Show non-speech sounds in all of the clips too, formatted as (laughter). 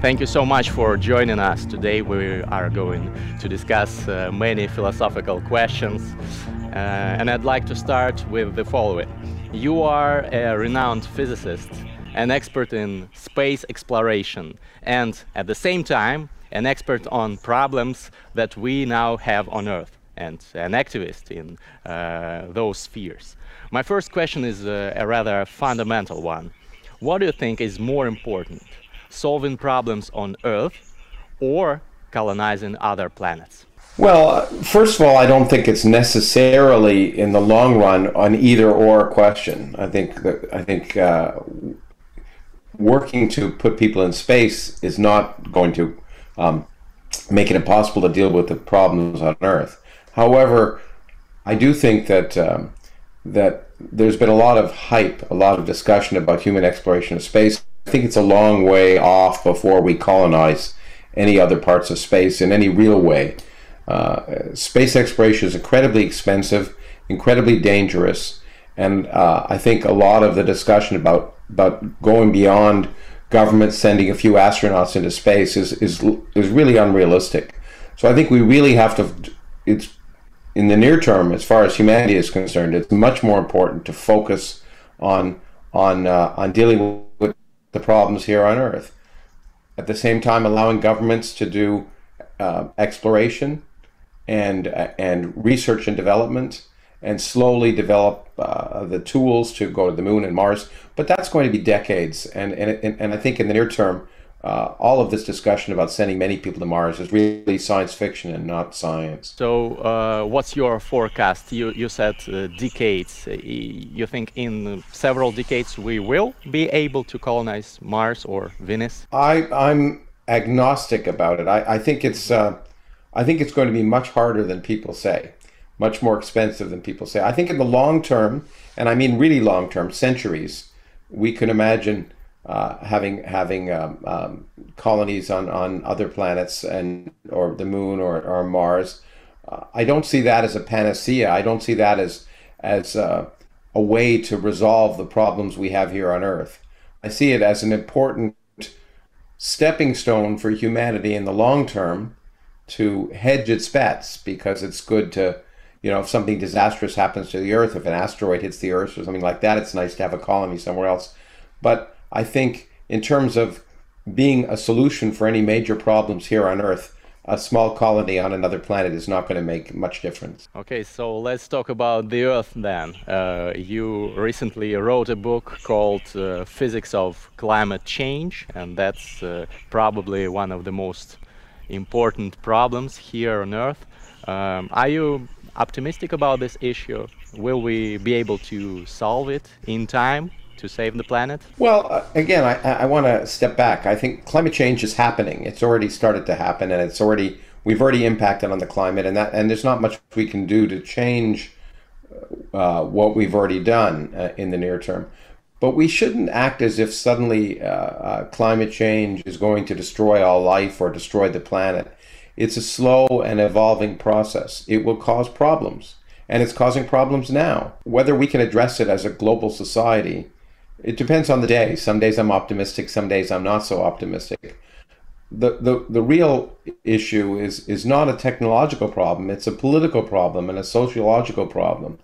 Thank you so much for joining us today. We are going to discuss uh, many philosophical questions. Uh, and I'd like to start with the following. You are a renowned physicist, an expert in space exploration, and at the same time, an expert on problems that we now have on Earth, and an activist in uh, those spheres. My first question is uh, a rather fundamental one. What do you think is more important? Solving problems on Earth or colonizing other planets? Well, first of all, I don't think it's necessarily in the long run an either or question. I think that I think uh, working to put people in space is not going to um, make it impossible to deal with the problems on Earth. However, I do think that um, that there's been a lot of hype, a lot of discussion about human exploration of space I think it's a long way off before we colonize any other parts of space in any real way. Uh, space exploration is incredibly expensive, incredibly dangerous, and uh, I think a lot of the discussion about about going beyond government sending a few astronauts into space is is is really unrealistic. So I think we really have to. It's in the near term, as far as humanity is concerned, it's much more important to focus on on uh, on dealing with the problems here on Earth. At the same time, allowing governments to do uh, exploration and uh, and research and development, and slowly develop uh, the tools to go to the moon and Mars. But that's going to be decades, and and and I think in the near term, uh, all of this discussion about sending many people to Mars is really science fiction and not science. So, uh, what's your forecast? You, you said uh, decades. Uh, you think in several decades we will be able to colonize Mars or Venus? I, I'm agnostic about it. I, I think it's uh, I think it's going to be much harder than people say, much more expensive than people say. I think in the long term, and I mean really long term, centuries, we can imagine uh, having having um, um, colonies on, on other planets and or the moon or, or Mars. Uh, I don't see that as a panacea. I don't see that as as uh, a way to resolve the problems we have here on Earth. I see it as an important stepping stone for humanity in the long term to hedge its bets because it's good to you know if something disastrous happens to the earth if an asteroid hits the earth or something like that it's nice to have a colony somewhere else but I think in terms of being a solution for any major problems here on Earth, a small colony on another planet is not going to make much difference. Okay, so let's talk about the Earth then. Uh, you recently wrote a book called uh, Physics of Climate Change, and that's uh, probably one of the most important problems here on Earth. Um, are you optimistic about this issue? Will we be able to solve it in time? To save the planet? Well, uh, again, I, I want to step back. I think climate change is happening. It's already started to happen, and it's already we've already impacted on the climate, and that and there's not much we can do to change uh, what we've already done uh, in the near term. But we shouldn't act as if suddenly uh, uh, climate change is going to destroy all life or destroy the planet. It's a slow and evolving process. It will cause problems, and it's causing problems now. Whether we can address it as a global society it depends on the day. Some days I'm optimistic, some days I'm not so optimistic. The, the, the real issue is, is not a technological problem, it's a political problem and a sociological problem.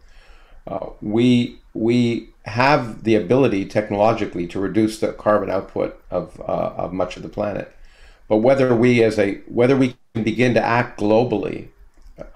Uh, we, we have the ability technologically to reduce the carbon output of, uh, of much of the planet. But whether we as a whether we can begin to act globally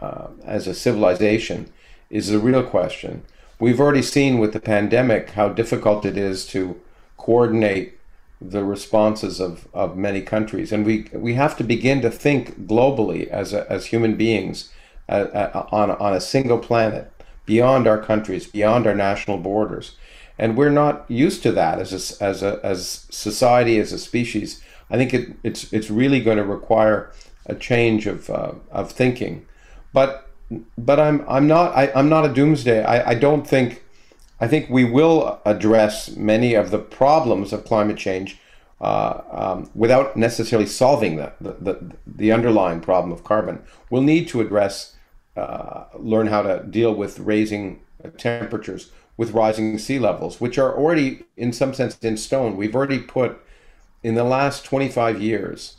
uh, as a civilization is the real question. We've already seen with the pandemic how difficult it is to coordinate the responses of, of many countries. And we, we have to begin to think globally as, a, as human beings uh, uh, on, on a single planet, beyond our countries, beyond our national borders. And we're not used to that as a, as a as society, as a species. I think it, it's, it's really going to require a change of, uh, of thinking. But but I'm I'm not I, am not a doomsday. I, I don't think I think we will address many of the problems of climate change uh, um, without necessarily solving the, the, the, the, underlying problem of carbon. We'll need to address, uh, learn how to deal with raising temperatures, with rising sea levels, which are already, in some sense, in stone. We've already put in the last 25 years,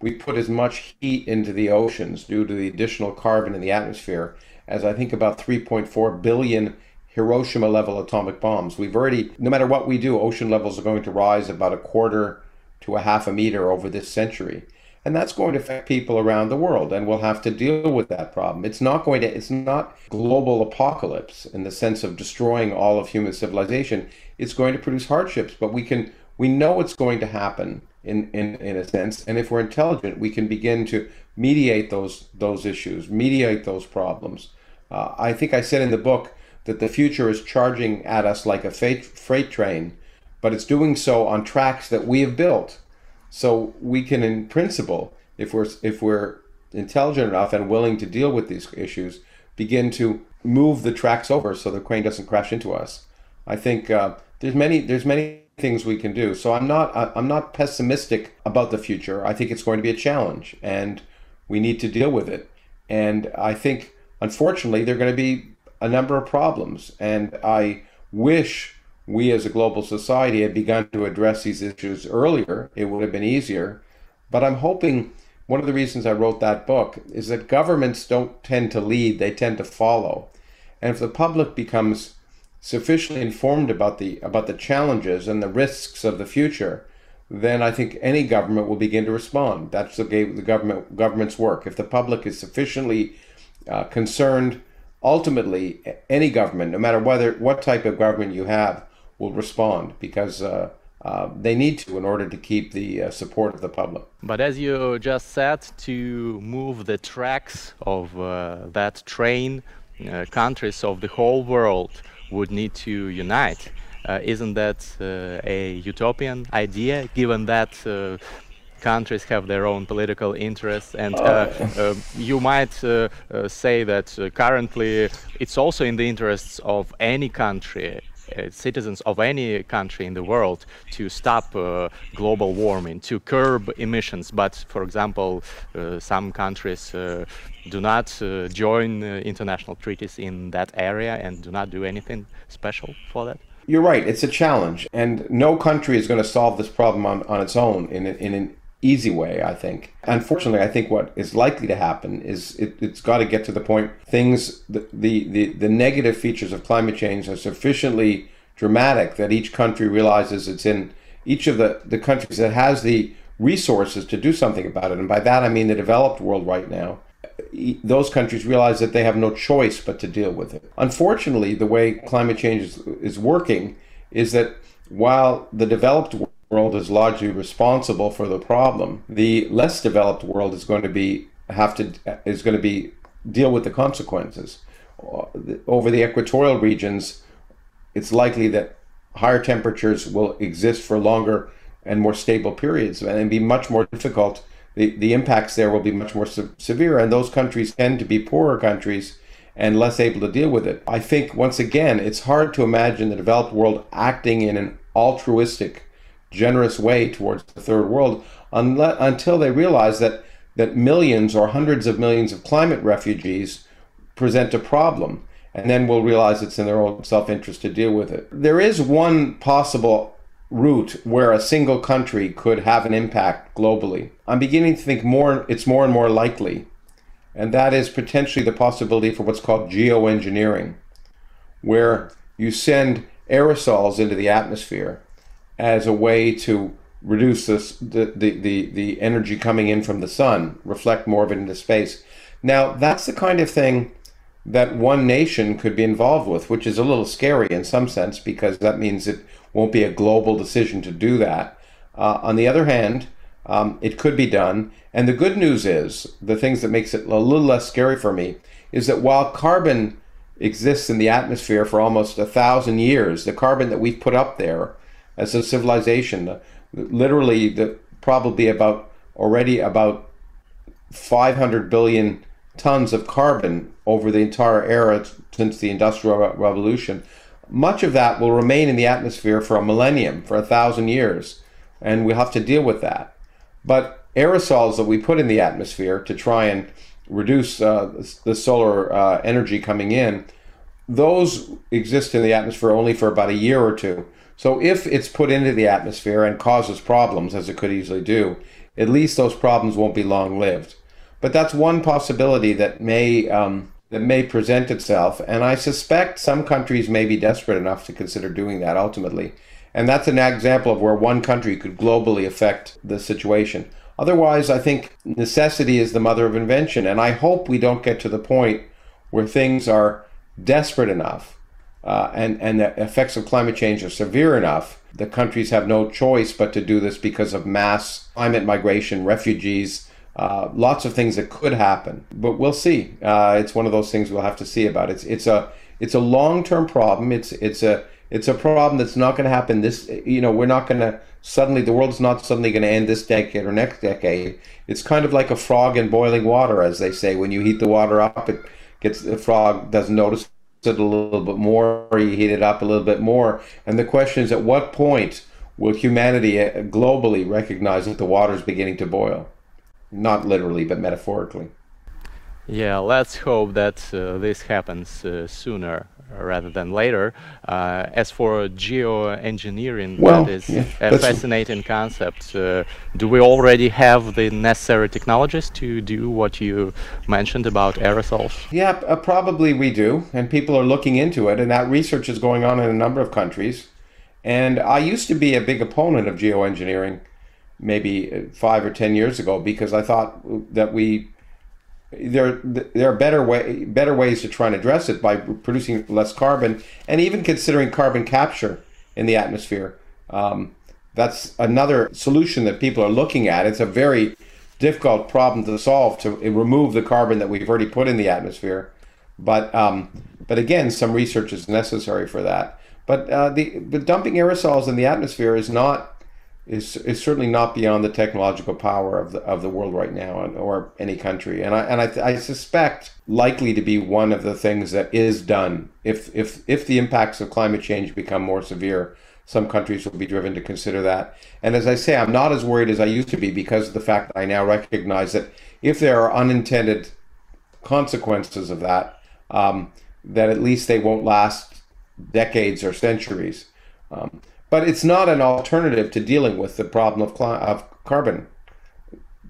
we put as much heat into the oceans due to the additional carbon in the atmosphere as I think about 3.4 billion Hiroshima level atomic bombs. We've already, no matter what we do, ocean levels are going to rise about a quarter to a half a meter over this century. And that's going to affect people around the world, and we'll have to deal with that problem. It's not going to, it's not global apocalypse in the sense of destroying all of human civilization. It's going to produce hardships, but we can, we know it's going to happen in, in, in a sense. And if we're intelligent, we can begin to mediate those, those issues, mediate those problems. Uh, I think I said in the book that the future is charging at us like a freight, freight train, but it's doing so on tracks that we have built. So we can, in principle, if we're if we're intelligent enough and willing to deal with these issues, begin to move the tracks over so the crane doesn't crash into us. I think uh, there's many there's many things we can do. So I'm not I'm not pessimistic about the future. I think it's going to be a challenge, and we need to deal with it. And I think unfortunately there are going to be a number of problems, and I wish we as a global society had begun to address these issues earlier. It would have been easier. But I'm hoping one of the reasons I wrote that book is that governments don't tend to lead, they tend to follow. And if the public becomes sufficiently informed about the about the challenges and the risks of the future, then I think any government will begin to respond. That's the, the government government's work. If the public is sufficiently uh, concerned, ultimately any government, no matter whether what type of government you have, will respond because. Uh, uh, they need to in order to keep the uh, support of the public. But as you just said, to move the tracks of uh, that train, uh, countries of the whole world would need to unite. Uh, isn't that uh, a utopian idea, given that uh, countries have their own political interests? And you might say that currently it's also in the interests of any country uh, citizens of any country in the world to stop uh, global warming, to curb emissions. But, for example, uh, some countries do not join international treaties in that area and do not do anything special for that. You're right. It's a challenge, and no country is going to solve this problem on, on its own in, in an easy way, I think. Unfortunately, I think what is likely to happen is it, has got to get to the point things, the, the, the, the negative features of climate change are sufficiently dramatic that each country realizes it's in each of the, the countries that has the resources to do something about it. And by that, I mean the developed world right now. Those countries realize that they have no choice but to deal with it. Unfortunately, the way climate change is, is working is that while the developed world world is largely responsible for the problem. The less developed world is going to be have to is going to be deal with the consequences. Uh, over the equatorial regions, it's likely that higher temperatures will exist for longer and more stable periods and be much more difficult. The, the impacts there will be much more se- severe, and those countries tend to be poorer countries and less able to deal with it. I think, once again, it's hard to imagine the developed world acting in an altruistic generous way towards the third world unless, until they realize that, that millions or hundreds of millions of climate refugees present a problem. And then we'll realize it's in their own self interest to deal with it. There is one possible route where a single country could have an impact globally. I'm beginning to think more it's more and more likely. And that is potentially the possibility for what's called geoengineering, where you send aerosols into the atmosphere as a way to reduce this, the, the, the, the energy coming in from the sun, reflect more of it into space. Now, that's the kind of thing that one nation could be involved with, which is a little scary in some sense because that means it won't be a global decision to do that. Uh, on the other hand, um, it could be done. And the good news is, the things that makes it a little less scary for me, is that while carbon exists in the atmosphere for almost a thousand years, the carbon that we've put up there as a civilization. Literally, the probably about already about 500 billion tons of carbon over the entire era since the Industrial Revolution. Much of that will remain in the atmosphere for a millennium, for a thousand years, and we'll have to deal with that. But aerosols that we put in the atmosphere to try and reduce uh, the solar uh, energy coming in, those exist in the atmosphere only for about a year or two. So if it's put into the atmosphere and causes problems, as it could easily do, at least those problems won't be long lived. But that's one possibility that may um, that may present itself, and I suspect some countries may be desperate enough to consider doing that ultimately. And that's an example of where one country could globally affect the situation. Otherwise, I think necessity is the mother of invention, and I hope we don't get to the point where things are desperate enough uh, and, and the effects of climate change are severe enough, the countries have no choice but to do this because of mass climate migration, refugees, uh, lots of things that could happen. But we'll see. Uh, it's one of those things we'll have to see about. It's it's a it's a long term problem. It's it's a it's a problem that's not going to happen this you know we're not going to suddenly the world's not suddenly going to end this decade or next decade it's kind of like a frog in boiling water as they say when you heat the water up it gets the frog doesn't notice it a little bit more, you heat it up a little bit more. And the question is, at what point will humanity uh, globally recognize that the water is beginning to boil? Not literally, but metaphorically. Yeah, let's hope that uh, this happens uh, sooner rather than later. Uh, as for geoengineering, well, that is yeah, a fascinating concept. Uh, do we already have the necessary technologies to do what you mentioned about aerosols? Yeah, uh, probably we do, and people are looking into it, and that research is going on in a number of countries. And I used to be a big opponent of geoengineering maybe uh, five or ten years ago because I thought that we there there are better way better ways to try and address it by producing less carbon and even considering carbon capture in the atmosphere. Um, that's another solution that people are looking at. It's a very difficult problem to solve to remove the carbon that we've already put in the atmosphere, but um, but again, some research is necessary for that. But uh, the but dumping aerosols in the atmosphere is not is is certainly not beyond the technological power of the of the world right now, or any country. And I and I, I suspect likely to be one of the things that is done if if if the impacts of climate change become more severe. Some countries will be driven to consider that. And as I say, I'm not as worried as I used to be because of the fact that I now recognize that if there are unintended consequences of that, um, that at least they won't last decades or centuries. Um, but it's not an alternative to dealing with the problem of, of carbon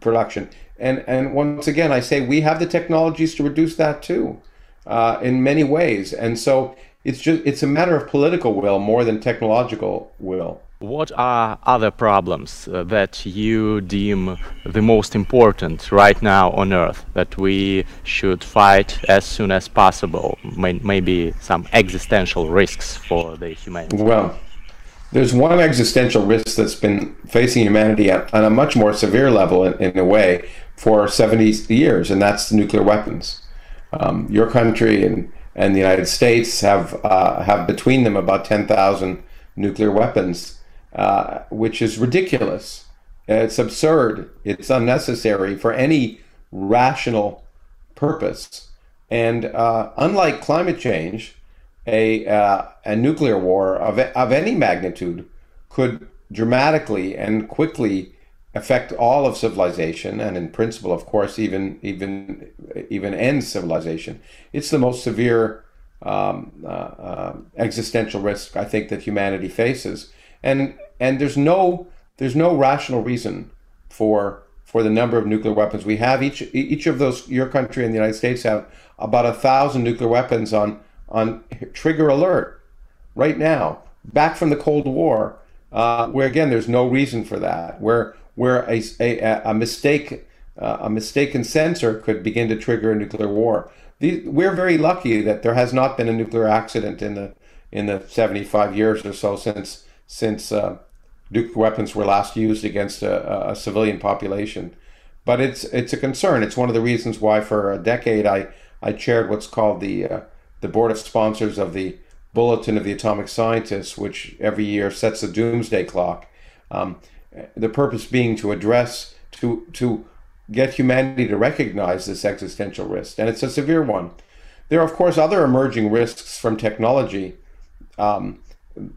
production. And, and once again, I say we have the technologies to reduce that too, uh, in many ways. And so it's just it's a matter of political will more than technological will. What are other problems uh, that you deem the most important right now on Earth that we should fight as soon as possible? May maybe some existential risks for the humanity. Well, there's one existential risk that's been facing humanity on, on a much more severe level, in, in, a way, for 70 years, and that's nuclear weapons. Um, your country and, and the United States have uh, have between them about 10,000 nuclear weapons, uh, which is ridiculous. It's absurd. It's unnecessary for any rational purpose. And uh, unlike climate change, a, uh, a nuclear war of, of any magnitude could dramatically and quickly affect all of civilization and in principle of course even even even end civilization. It's the most severe um, uh, uh, existential risk i think that humanity faces. And and there's no there's no rational reason for for the number of nuclear weapons. We have each each of those your country and the united states have about a thousand nuclear weapons on on trigger alert right now, back from the Cold War, uh, where again there's no reason for that, where where a, a, a mistake uh, a mistaken sensor could begin to trigger a nuclear war. The, we're very lucky that there has not been a nuclear accident in the in the 75 years or so since since uh, nuclear weapons were last used against a, a, civilian population. But it's it's a concern. It's one of the reasons why for a decade I I chaired what's called the uh, the board of sponsors of the Bulletin of the Atomic Scientists, which every year sets a doomsday clock. Um, the purpose being to address, to, to get humanity to recognize this existential risk, and it's a severe one. There are, of course, other emerging risks from technology. Um,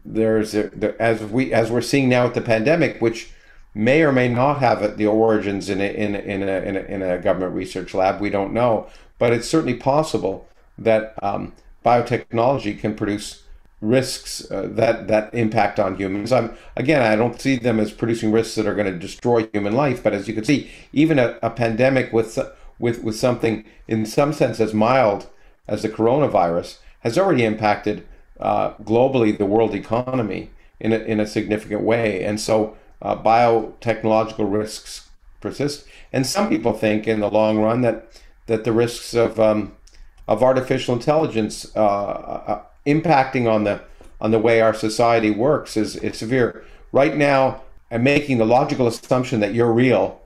there's a, as we as we're seeing now with the pandemic, which may or may not have the origins in a, in a, in a, in a, in a government research lab. We don't know, but it's certainly possible that um, biotechnology can produce risks uh, that that impact on humans. I'm again, I don't see them as producing risks that are going to destroy human life. But as you can see, even a, a pandemic with with with something in some sense as mild as the coronavirus has already impacted uh, globally the world economy in a, in a significant way. And so uh, biotechnological risks persist. And some people think in the long run that that the risks of um, of artificial intelligence uh, uh impacting on the on the way our society works is, is severe. Right now, I'm making the logical assumption that you're real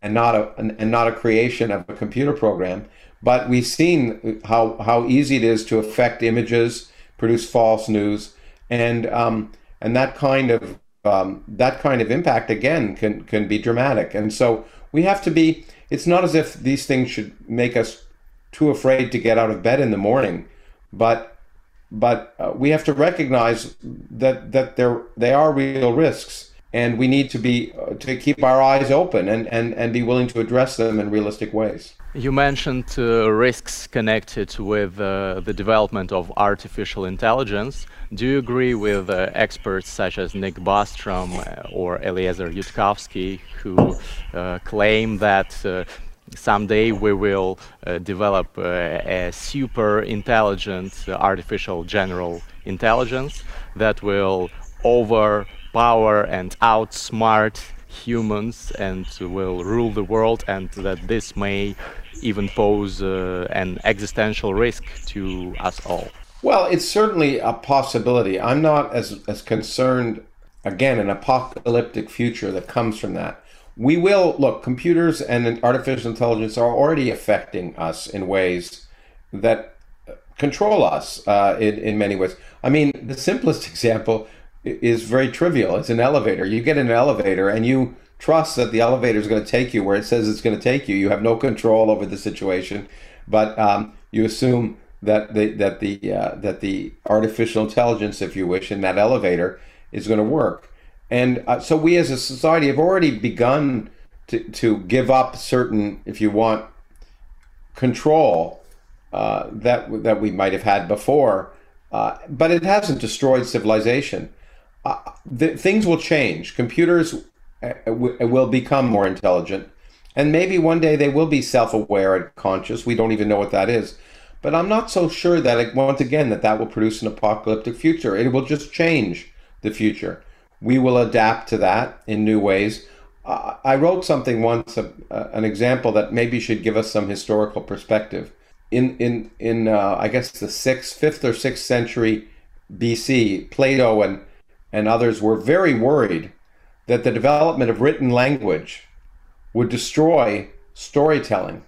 and not a and not a creation of a computer program. But we've seen how how easy it is to affect images, produce false news, and um, and that kind of um, that kind of impact again can can be dramatic. And so we have to be. It's not as if these things should make us too afraid to get out of bed in the morning, but but uh, we have to recognize that that there they are real risks and we need to be uh, to keep our eyes open and, and, and be willing to address them in realistic ways. You mentioned uh, risks connected with uh, the development of artificial intelligence. Do you agree with uh, experts such as Nick Bostrom uh, or Eliezer Yudkowsky who claim that someday we will uh, develop uh, a super intelligent uh, artificial general intelligence that will overpower and outsmart humans and will rule the world and that this may even pose uh, an existential risk to us all? Well, it's certainly a possibility. I'm not as, as concerned, again, an apocalyptic future that comes from that. We will, look, computers and artificial intelligence are already affecting us in ways that control us uh, in, in many ways. I mean, the simplest (laughs) example is very trivial. It's an elevator. You get in an elevator and you trust that the elevator is going to take you where it says it's going to take you. You have no control over the situation, but um, you assume that the that the uh, that the artificial intelligence, if you wish, in that elevator is going to work. And uh, so we as a society have already begun to, to give up certain, if you want, control uh, that that we might have had before, uh, but it hasn't destroyed civilization uh, the, things will change. Computers uh, will become more intelligent, and maybe one day they will be self-aware and conscious. We don't even know what that is, but I'm not so sure that once again that that will produce an apocalyptic future. It will just change the future. We will adapt to that in new ways. Uh, I wrote something once, an example that maybe should give us some historical perspective. In in in uh, I guess the sixth, fifth or sixth century BC, Plato and and others were very worried that the development of written language would destroy storytelling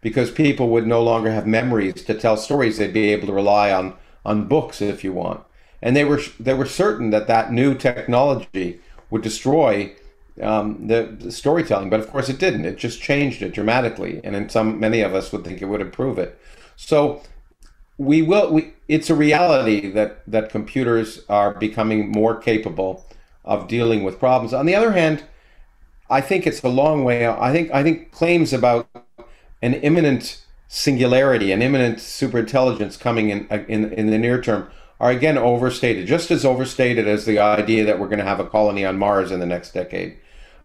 because people would no longer have memories to tell stories they'd be able to rely on on books if you want and they were they were certain that that new technology would destroy um, the, the, storytelling but of course it didn't. It just changed it dramatically and in some many of us would think it would improve it. So we will we it's a reality that that computers are becoming more capable of dealing with problems. On the other hand i think it's a long way i think i think claims about an imminent singularity an imminent superintelligence coming in in in the near term are again overstated just as overstated as the idea that we're going to have a colony on mars in the next decade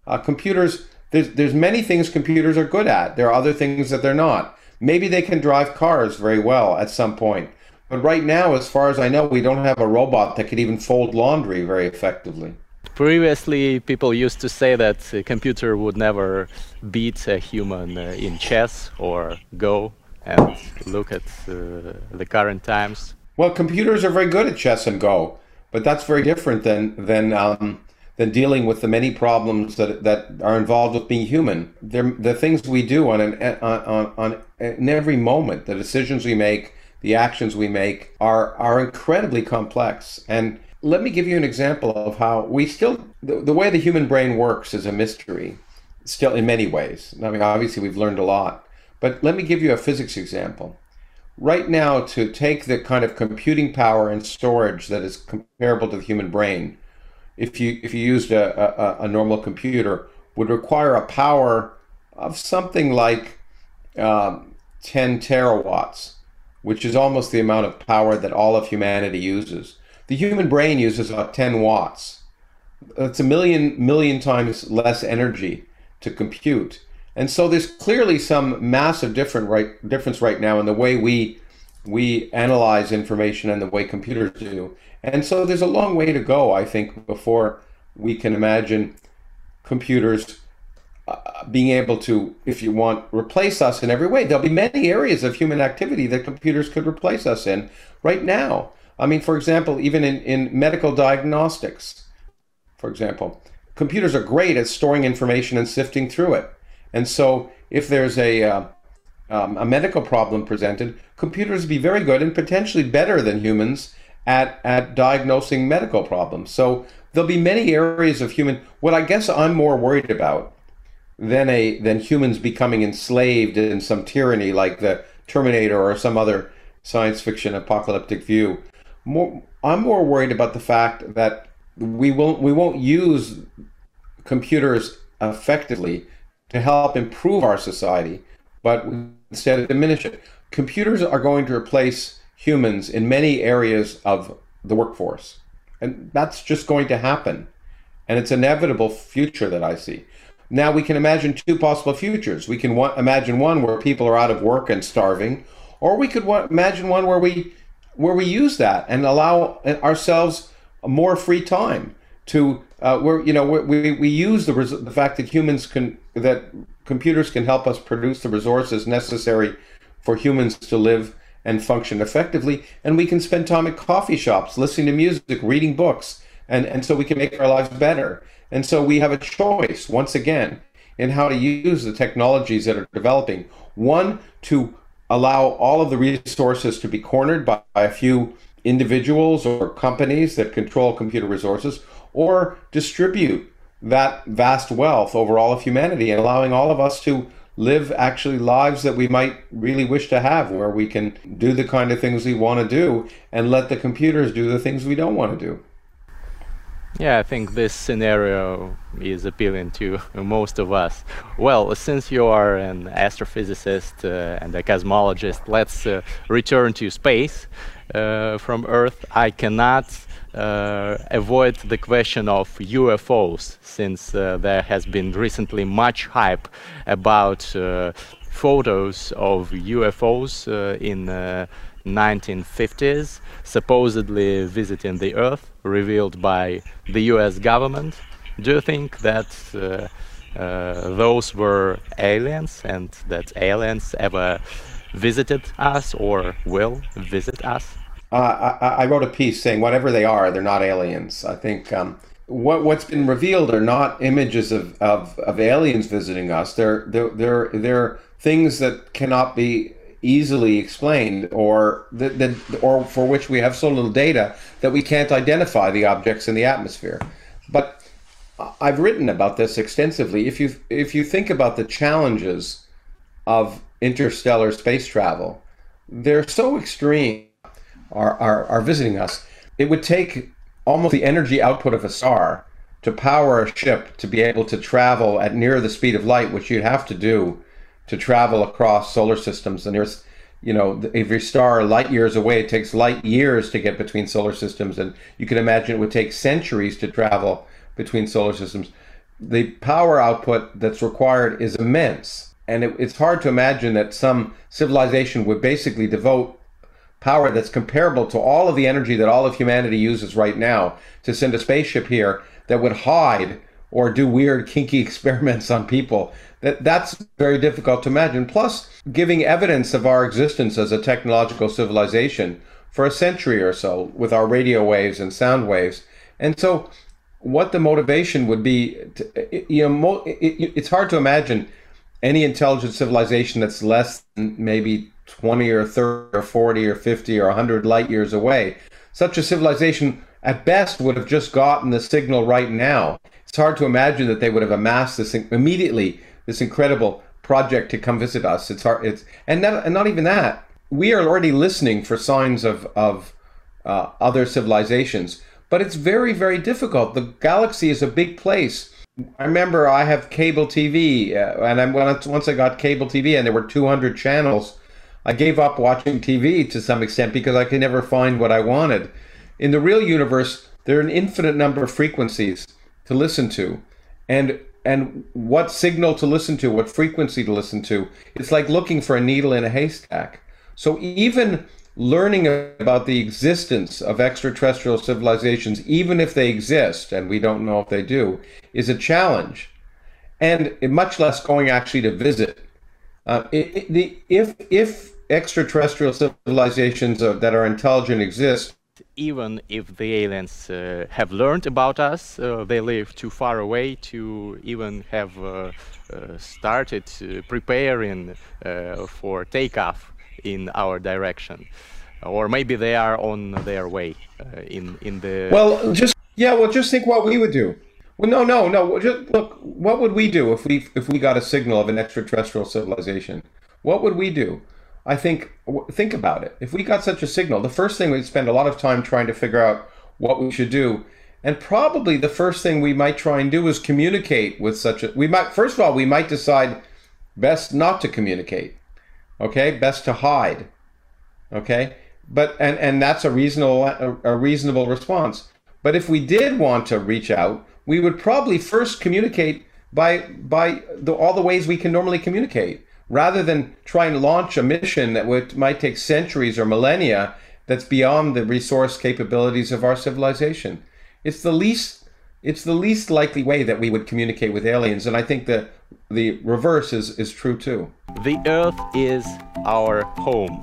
uh, computers there's there's many things computers are good at there are other things that they're not Maybe they can drive cars very well at some point. But right now, as far as I know, we don't have a robot that could even fold laundry very effectively. Previously, people used to say that a computer would never beat a human uh, in chess or Go. And look at uh, the current times. Well, computers are very good at chess and Go, but that's very different than than um, than dealing with the many problems that that are involved with being human. They're the things we do on an on on in every moment. The decisions we make, the actions we make, are are incredibly complex. And let me give you an example of how we still the, the way the human brain works is a mystery, still in many ways. I mean, obviously we've learned a lot, but let me give you a physics example. Right now, to take the kind of computing power and storage that is comparable to the human brain if you if you used a, a, a normal computer would require a power of something like um, 10 terawatts, which is almost the amount of power that all of humanity uses. The human brain uses about 10 watts. It's a million million times less energy to compute. And so there's clearly some massive different right, difference right now in the way we we analyze information and the way computers do. And so there's a long way to go, I think, before we can imagine computers uh, being able to, if you want, replace us in every way. There'll be many areas of human activity that computers could replace us in right now. I mean, for example, even in, in medical diagnostics, for example, computers are great at storing information and sifting through it. And so if there's a, uh, um, a medical problem presented, computers be very good and potentially better than humans at, at diagnosing medical problems. So there'll be many areas of human, what I guess I'm more worried about than a than humans becoming enslaved in some tyranny like the Terminator or some other science fiction apocalyptic view. More, I'm more worried about the fact that we won't we won't use computers effectively to help improve our society, but instead diminish it. Computers are going to replace humans in many areas of the workforce, and that's just going to happen, and it's an inevitable future that I see. Now we can imagine two possible futures. We can imagine one where people are out of work and starving, or we could imagine one where we where we use that and allow ourselves more free time to uh, where you know we, we use the res- the fact that humans can that computers can help us produce the resources necessary for humans to live and function effectively and we can spend time at coffee shops listening to music reading books and and so we can make our lives better. And so we have a choice once again in how to use the technologies that are developing. One to allow all of the resources to be cornered by, by a few individuals or companies that control computer resources or distribute that vast wealth over all of humanity and allowing all of us to live actually lives that we might really wish to have where we can do the kind of things we want to do and let the computers do the things we don't want to do. Yeah, I think this scenario is appealing to (laughs) most of us. Well, since you are an astrophysicist uh, and a cosmologist, let's uh, return to space uh, from Earth. I cannot avoid the question of UFOs, since uh, there has been recently much hype about uh, photos of UFOs in 1950s, supposedly visiting the Earth, revealed by the US government. Do you think that uh, uh, those were aliens and that aliens ever visited us or will visit us? Uh, I, I, wrote a piece saying whatever they are, they're not aliens. I think um, what what's been revealed are not images of, of, of aliens visiting us. They're, they're they're they're things that cannot be easily explained or that, that or for which we have so little data that we can't identify the objects in the atmosphere. But I've written about this extensively. If you if you think about the challenges of interstellar space travel, they're so extreme. Are, are, are visiting us. It would take almost the energy output of a star to power a ship to be able to travel at near the speed of light, which you'd have to do to travel across solar systems. And there's, you know, if your star light years away, it takes light years to get between solar systems. And you can imagine it would take centuries to travel between solar systems. The power output that's required is immense. And it, it's hard to imagine that some civilization would basically devote power that's comparable to all of the energy that all of humanity uses right now to send a spaceship here that would hide or do weird kinky (laughs) experiments on people that that's very difficult to imagine. Plus giving evidence of our existence as a technological civilization for a century or so with our radio waves and sound waves. And so what the motivation would be to, you know it's hard to imagine any intelligent civilization that's less than maybe 20 or 30 or 40 or 50 or 100 light years away such a civilization at best would have just gotten the signal right now it's hard to imagine that they would have amassed this immediately this incredible project to come visit us. It's hard. It's and not, and not even that. We are already listening for signs of of uh, other civilizations, but it's very very difficult. The galaxy is a big place. I remember I have cable TV, uh, and I, once I got cable TV, and there were 200 channels. I gave up watching TV to some extent because I could never find what I wanted. In the real universe, there are an infinite number of frequencies to listen to. And and what signal to listen to, what frequency to listen to. It's like looking for a needle in a haystack. So even learning about the existence of extraterrestrial civilizations, even if they exist, and we don't know if they do, is a challenge. And much less going actually to visit. Uh, it, it, the, if, if extraterrestrial civilizations are, that are intelligent exist, even if the aliens uh, have learned about us, uh, they live too far away to even have uh, uh started preparing uh, for takeoff in our direction, or maybe they are on their way uh, in in the. Well, just yeah. Well, just think what we would do. Well, no, no, no. Just look. What would we do if we if we got a signal of an extraterrestrial civilization? What would we do? I think think about it. If we got such a signal, the first thing we'd spend a lot of time trying to figure out what we should do. And probably the first thing we might try and do is communicate with such a we might first of all we might decide best not to communicate. Okay? Best to hide. Okay? But and and that's a reasonable a, a reasonable response. But if we did want to reach out, we would probably first communicate by by the, all the ways we can normally communicate rather than try and launch a mission that would, might take centuries or millennia that's beyond the resource capabilities of our civilization. It's the least it's the least likely way that we would communicate with aliens, and I think that the reverse is, is true too. The Earth is our home.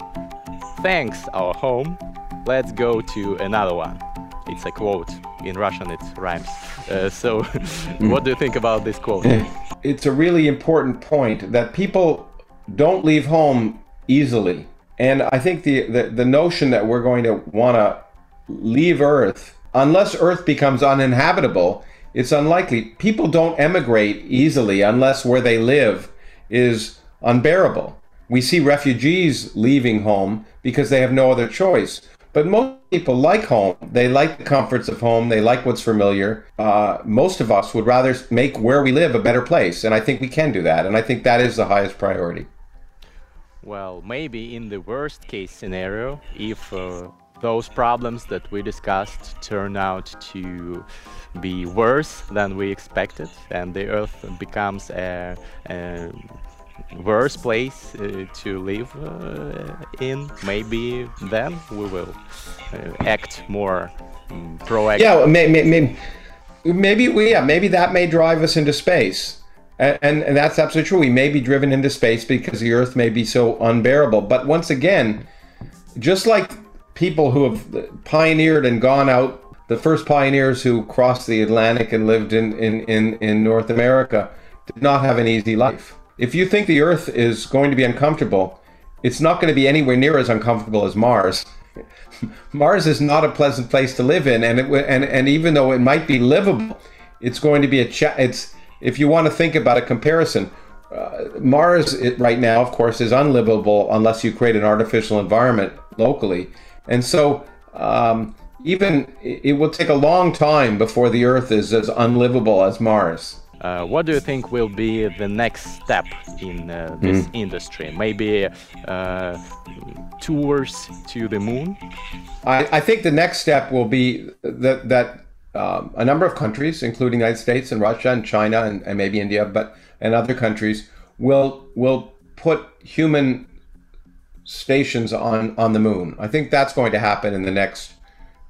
Thanks, our home. Let's go to another one. It's a quote. In Russian, it rhymes. Uh, so, (laughs) what do you think about this quote? (laughs) It's a really important point that people don't leave home easily. And I think the, the, the notion that we're going to want to leave Earth, unless Earth becomes uninhabitable, it's unlikely. People don't emigrate easily unless where they live is unbearable. We see refugees leaving home because they have no other choice. But most people like home. They like the comforts of home. They like what's familiar. Uh, most of us would rather make where we live a better place. And I think we can do that. And I think that is the highest priority. Well, maybe in the worst case scenario, if uh, those problems that we discussed turn out to be worse than we expected and the Earth becomes a, a worse place uh, to live uh, in, Maybe then we will uh, act more um, proactive. Yeah, maybe, maybe, maybe we, yeah, maybe that may drive us into space. And, and, and that's absolutely true. We may be driven into space because the Earth may be so unbearable. But once again, just like people who have pioneered and gone out, the first pioneers who crossed the Atlantic and lived in, in, in, in North America did not have an easy life. If you think the Earth is going to be uncomfortable, it's not going to be anywhere near as uncomfortable as Mars. (laughs) Mars is not a pleasant place to live in, and it, and and even though it might be livable, it's going to be a cha- it's if you want to think about a comparison, uh, Mars it, right now, of course, is unlivable unless you create an artificial environment locally. And so, um, even it will take a long time before the Earth is as unlivable as Mars. Uh, what do you think will be the next step in uh, this mm. industry? Maybe uh, tours to the moon? I, I, think the next step will be that that um, a number of countries, including the United States and Russia and China and, and maybe India, but and other countries will will put human stations on on the moon. I think that's going to happen in the next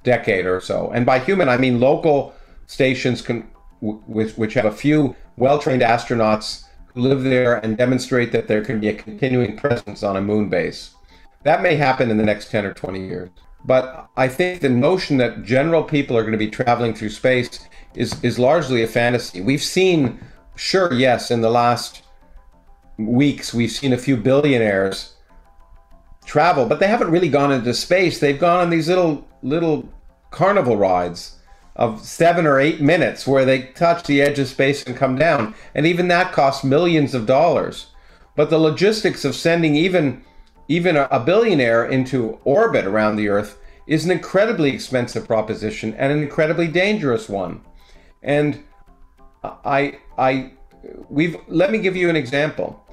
decade or so. And by human, I mean local stations can, which which have a few well-trained astronauts who live there and demonstrate that there can be a continuing presence on a moon base. That may happen in the next 10 or 20 years. But I think the notion that general people are going to be traveling through space is, is largely a fantasy. We've seen, sure, yes, in the last weeks, we've seen a few billionaires travel, but they haven't really gone into space. They've gone on these little little carnival rides of seven or eight minutes where they touch the edge of space and come down. And even that costs millions of dollars. But the logistics of sending even even a, billionaire into orbit around the Earth is an incredibly expensive proposition and an incredibly dangerous one. And I, I, we've, let me give you an example.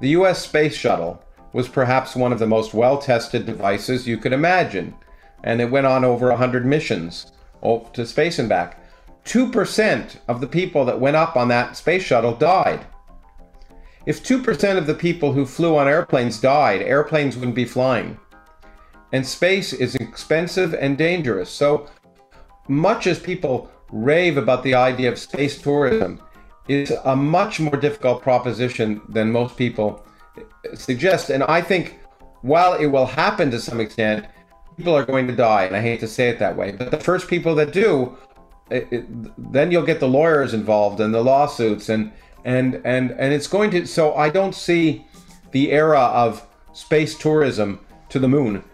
The US Space Shuttle was perhaps one of the most well tested devices you could imagine. and it went on over 100 missions Oh, to space and back. 2% of the people that went up on that space shuttle died. If 2% of the people who flew on airplanes died, airplanes wouldn't be flying. And space is expensive and dangerous. So much as people rave about the idea of space tourism, it's a much more difficult proposition than most people suggest. And I think while it will happen to some extent, people are going to die. And I hate to say it that way. But the first people that do, it, it, then you'll get the lawyers involved and the lawsuits and and and and it's going to so I don't see the era of space tourism to the moon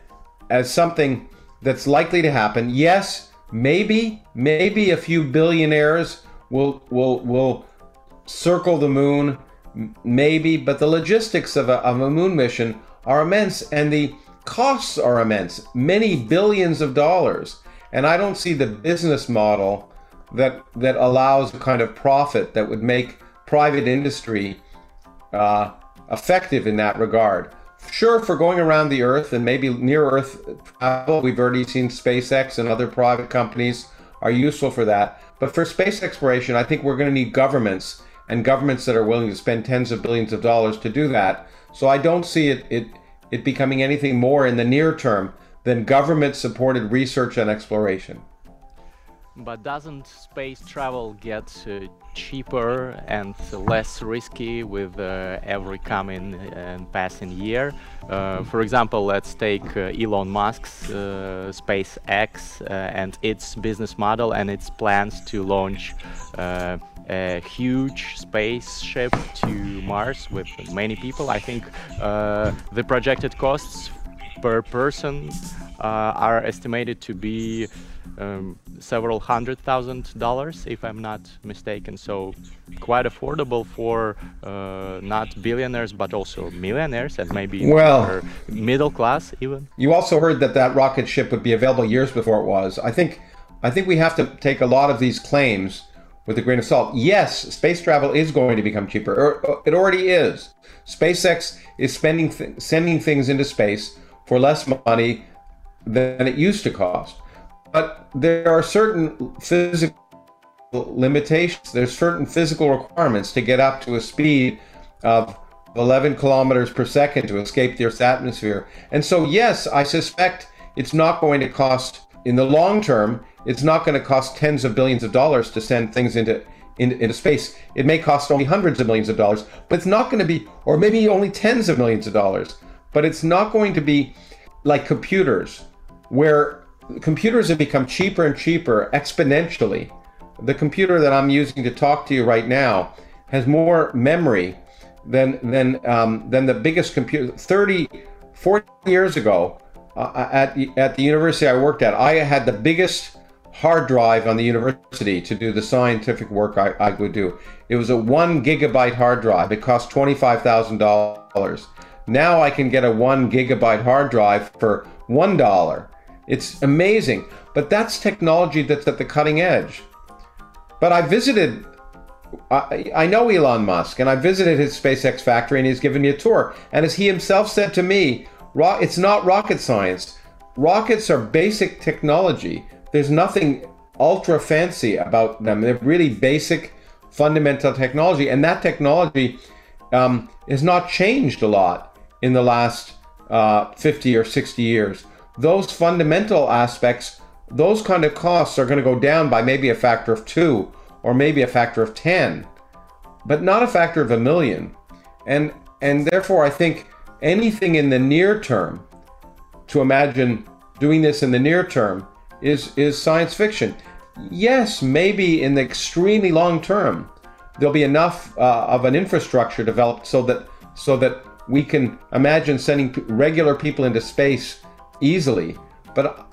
as something that's likely to happen. Yes, maybe maybe a few billionaires will will will circle the moon maybe but the logistics of a, of a moon mission are immense and the costs are immense many billions of dollars. And i don't see the business model that that allows the kind of profit that would make private industry uh, effective in that regard. Sure for going around the earth and maybe near earth travel we've already seen spacex and other private companies are useful for that. But for space exploration i think we're going to need governments and governments that are willing to spend tens of billions of dollars to do that. So I don't see it, it, it becoming anything more in the near term than government supported research and exploration. But doesn't space travel get uh, cheaper and less risky with uh, every coming and passing year? Uh, for example, let's take uh, Elon Musk's uh, SpaceX uh, and its business model and its plans to launch a huge spaceship to Mars with many people. I think uh, the projected costs per person uh, are estimated to be um, several hundred thousand dollars, if I'm not mistaken. So quite affordable for uh, not billionaires, but also millionaires and maybe well, middle class even. You also heard that that rocket ship would be available years before it was. I think I think we have to take a lot of these claims with a grain of salt. Yes, space travel is going to become cheaper. Er, it already is. SpaceX is spending th- sending things into space for less money than it used to cost. But there are certain physical limitations. There's certain physical requirements to get up to a speed of 11 kilometers per second to escape the Earth's atmosphere. And so, yes, I suspect it's not going to cost in the long term it's not going to cost tens of billions of dollars to send things into, into, into space. It may cost only hundreds of millions of dollars, but it's not going to be, or maybe only tens of millions of dollars. But it's not going to be like computers, where computers have become cheaper and cheaper exponentially. The computer that I'm using to talk to you right now has more memory than than um, than the biggest computer. 30, 40 years ago, uh, at at the university I worked at, I had the biggest hard drive on the university to do the scientific work I, I would do. It was a one gigabyte hard drive. It cost $25,000. Now I can get a one gigabyte hard drive for $1. It's amazing. But that's technology that's at the cutting edge. But I visited, I, I know Elon Musk, and I visited his SpaceX factory, and he's given me a tour. And as he himself said to me, it's not rocket science. Rockets are basic technology there's nothing ultra fancy about them. They're really basic, fundamental technology, and that technology um, has not changed a lot in the last uh, 50 or 60 years. Those fundamental aspects, those kind of costs are going to go down by maybe a factor of two or maybe a factor of 10, but not a factor of a million. And and therefore, I think anything in the near term to imagine doing this in the near term is is science fiction. Yes, maybe in the extremely long term, there'll be enough uh, of an infrastructure developed so that so that we can imagine sending regular people into space easily. But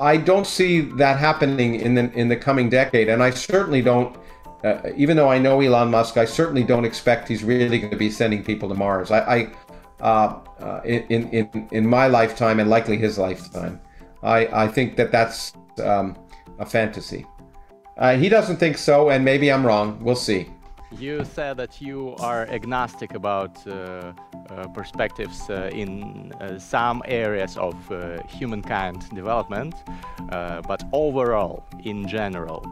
I don't see that happening in the in the coming decade, and I certainly don't. Uh, even though I know Elon Musk, I certainly don't expect he's really going to be sending people to Mars. I, I uh, uh, in, in in my lifetime and likely his lifetime. I, I think that that's um, a fantasy. Uh, he doesn't think so, and maybe I'm wrong. We'll see. You said that you are agnostic about uh, uh, perspectives uh, in uh, some areas of uh, humankind development, uh, but overall, in general,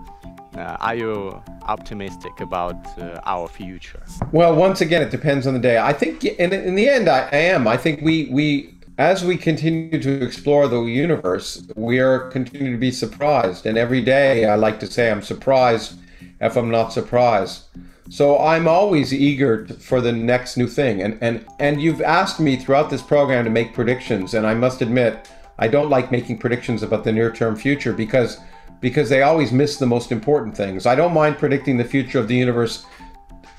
are you optimistic about our future? Well, once again, it depends on the day. I think, in, in the end, I, I am. I think we we as we continue to explore the universe, we are continuing to be surprised. And every day, I like to say, I'm surprised if I'm not surprised. So I'm always eager for the next new thing. And, and, and you've asked me throughout this program to make predictions. And I must admit, I don't like making predictions about the near term future because, because they always miss the most important things. I don't mind predicting the future of the universe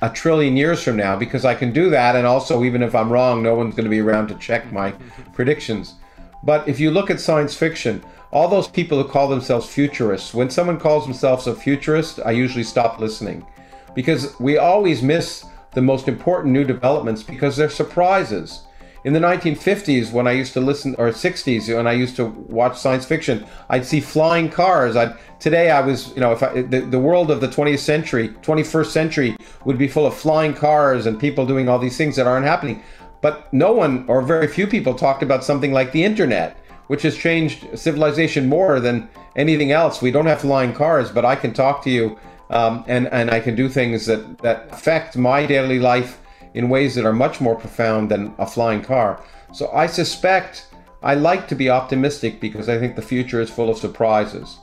a trillion years from now because I can do that. And also, even if I'm wrong, no one's going to be around to check my (laughs) predictions. But if you look at science fiction, all those people who call themselves futurists, when someone calls themselves a futurist, I usually stop listening because we always miss the most important new developments because they're surprises in the 1950s when I used to listen, or 60s when I used to watch science fiction, I'd see flying cars. I'd, today I was, you know, if I, the, the world of the 20th century, 21st century would be full of flying cars and people doing all these things that aren't happening. But no one, or very few people, talked about something like the internet, which has changed civilization more than anything else. We don't have flying cars, but I can talk to you um, and, and I can do things that, that affect my daily life in ways that are much more profound than a flying car. So I suspect I like to be optimistic because I think the future is full of surprises.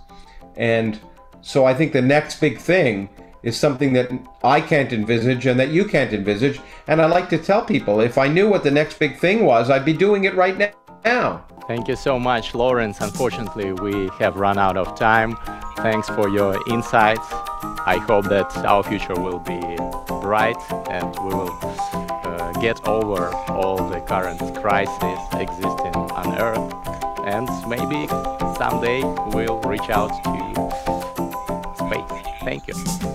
And so I think the next big thing is something that I can't envisage and that you can't envisage. And I like to tell people if I knew what the next big thing was, I'd be doing it right now. Thank you so much, Lawrence. Unfortunately, we have run out of time. Thanks for your insights. I hope that our future will be bright and we will uh, get over all the current crises existing on Earth and maybe someday we'll reach out to space. Thank you.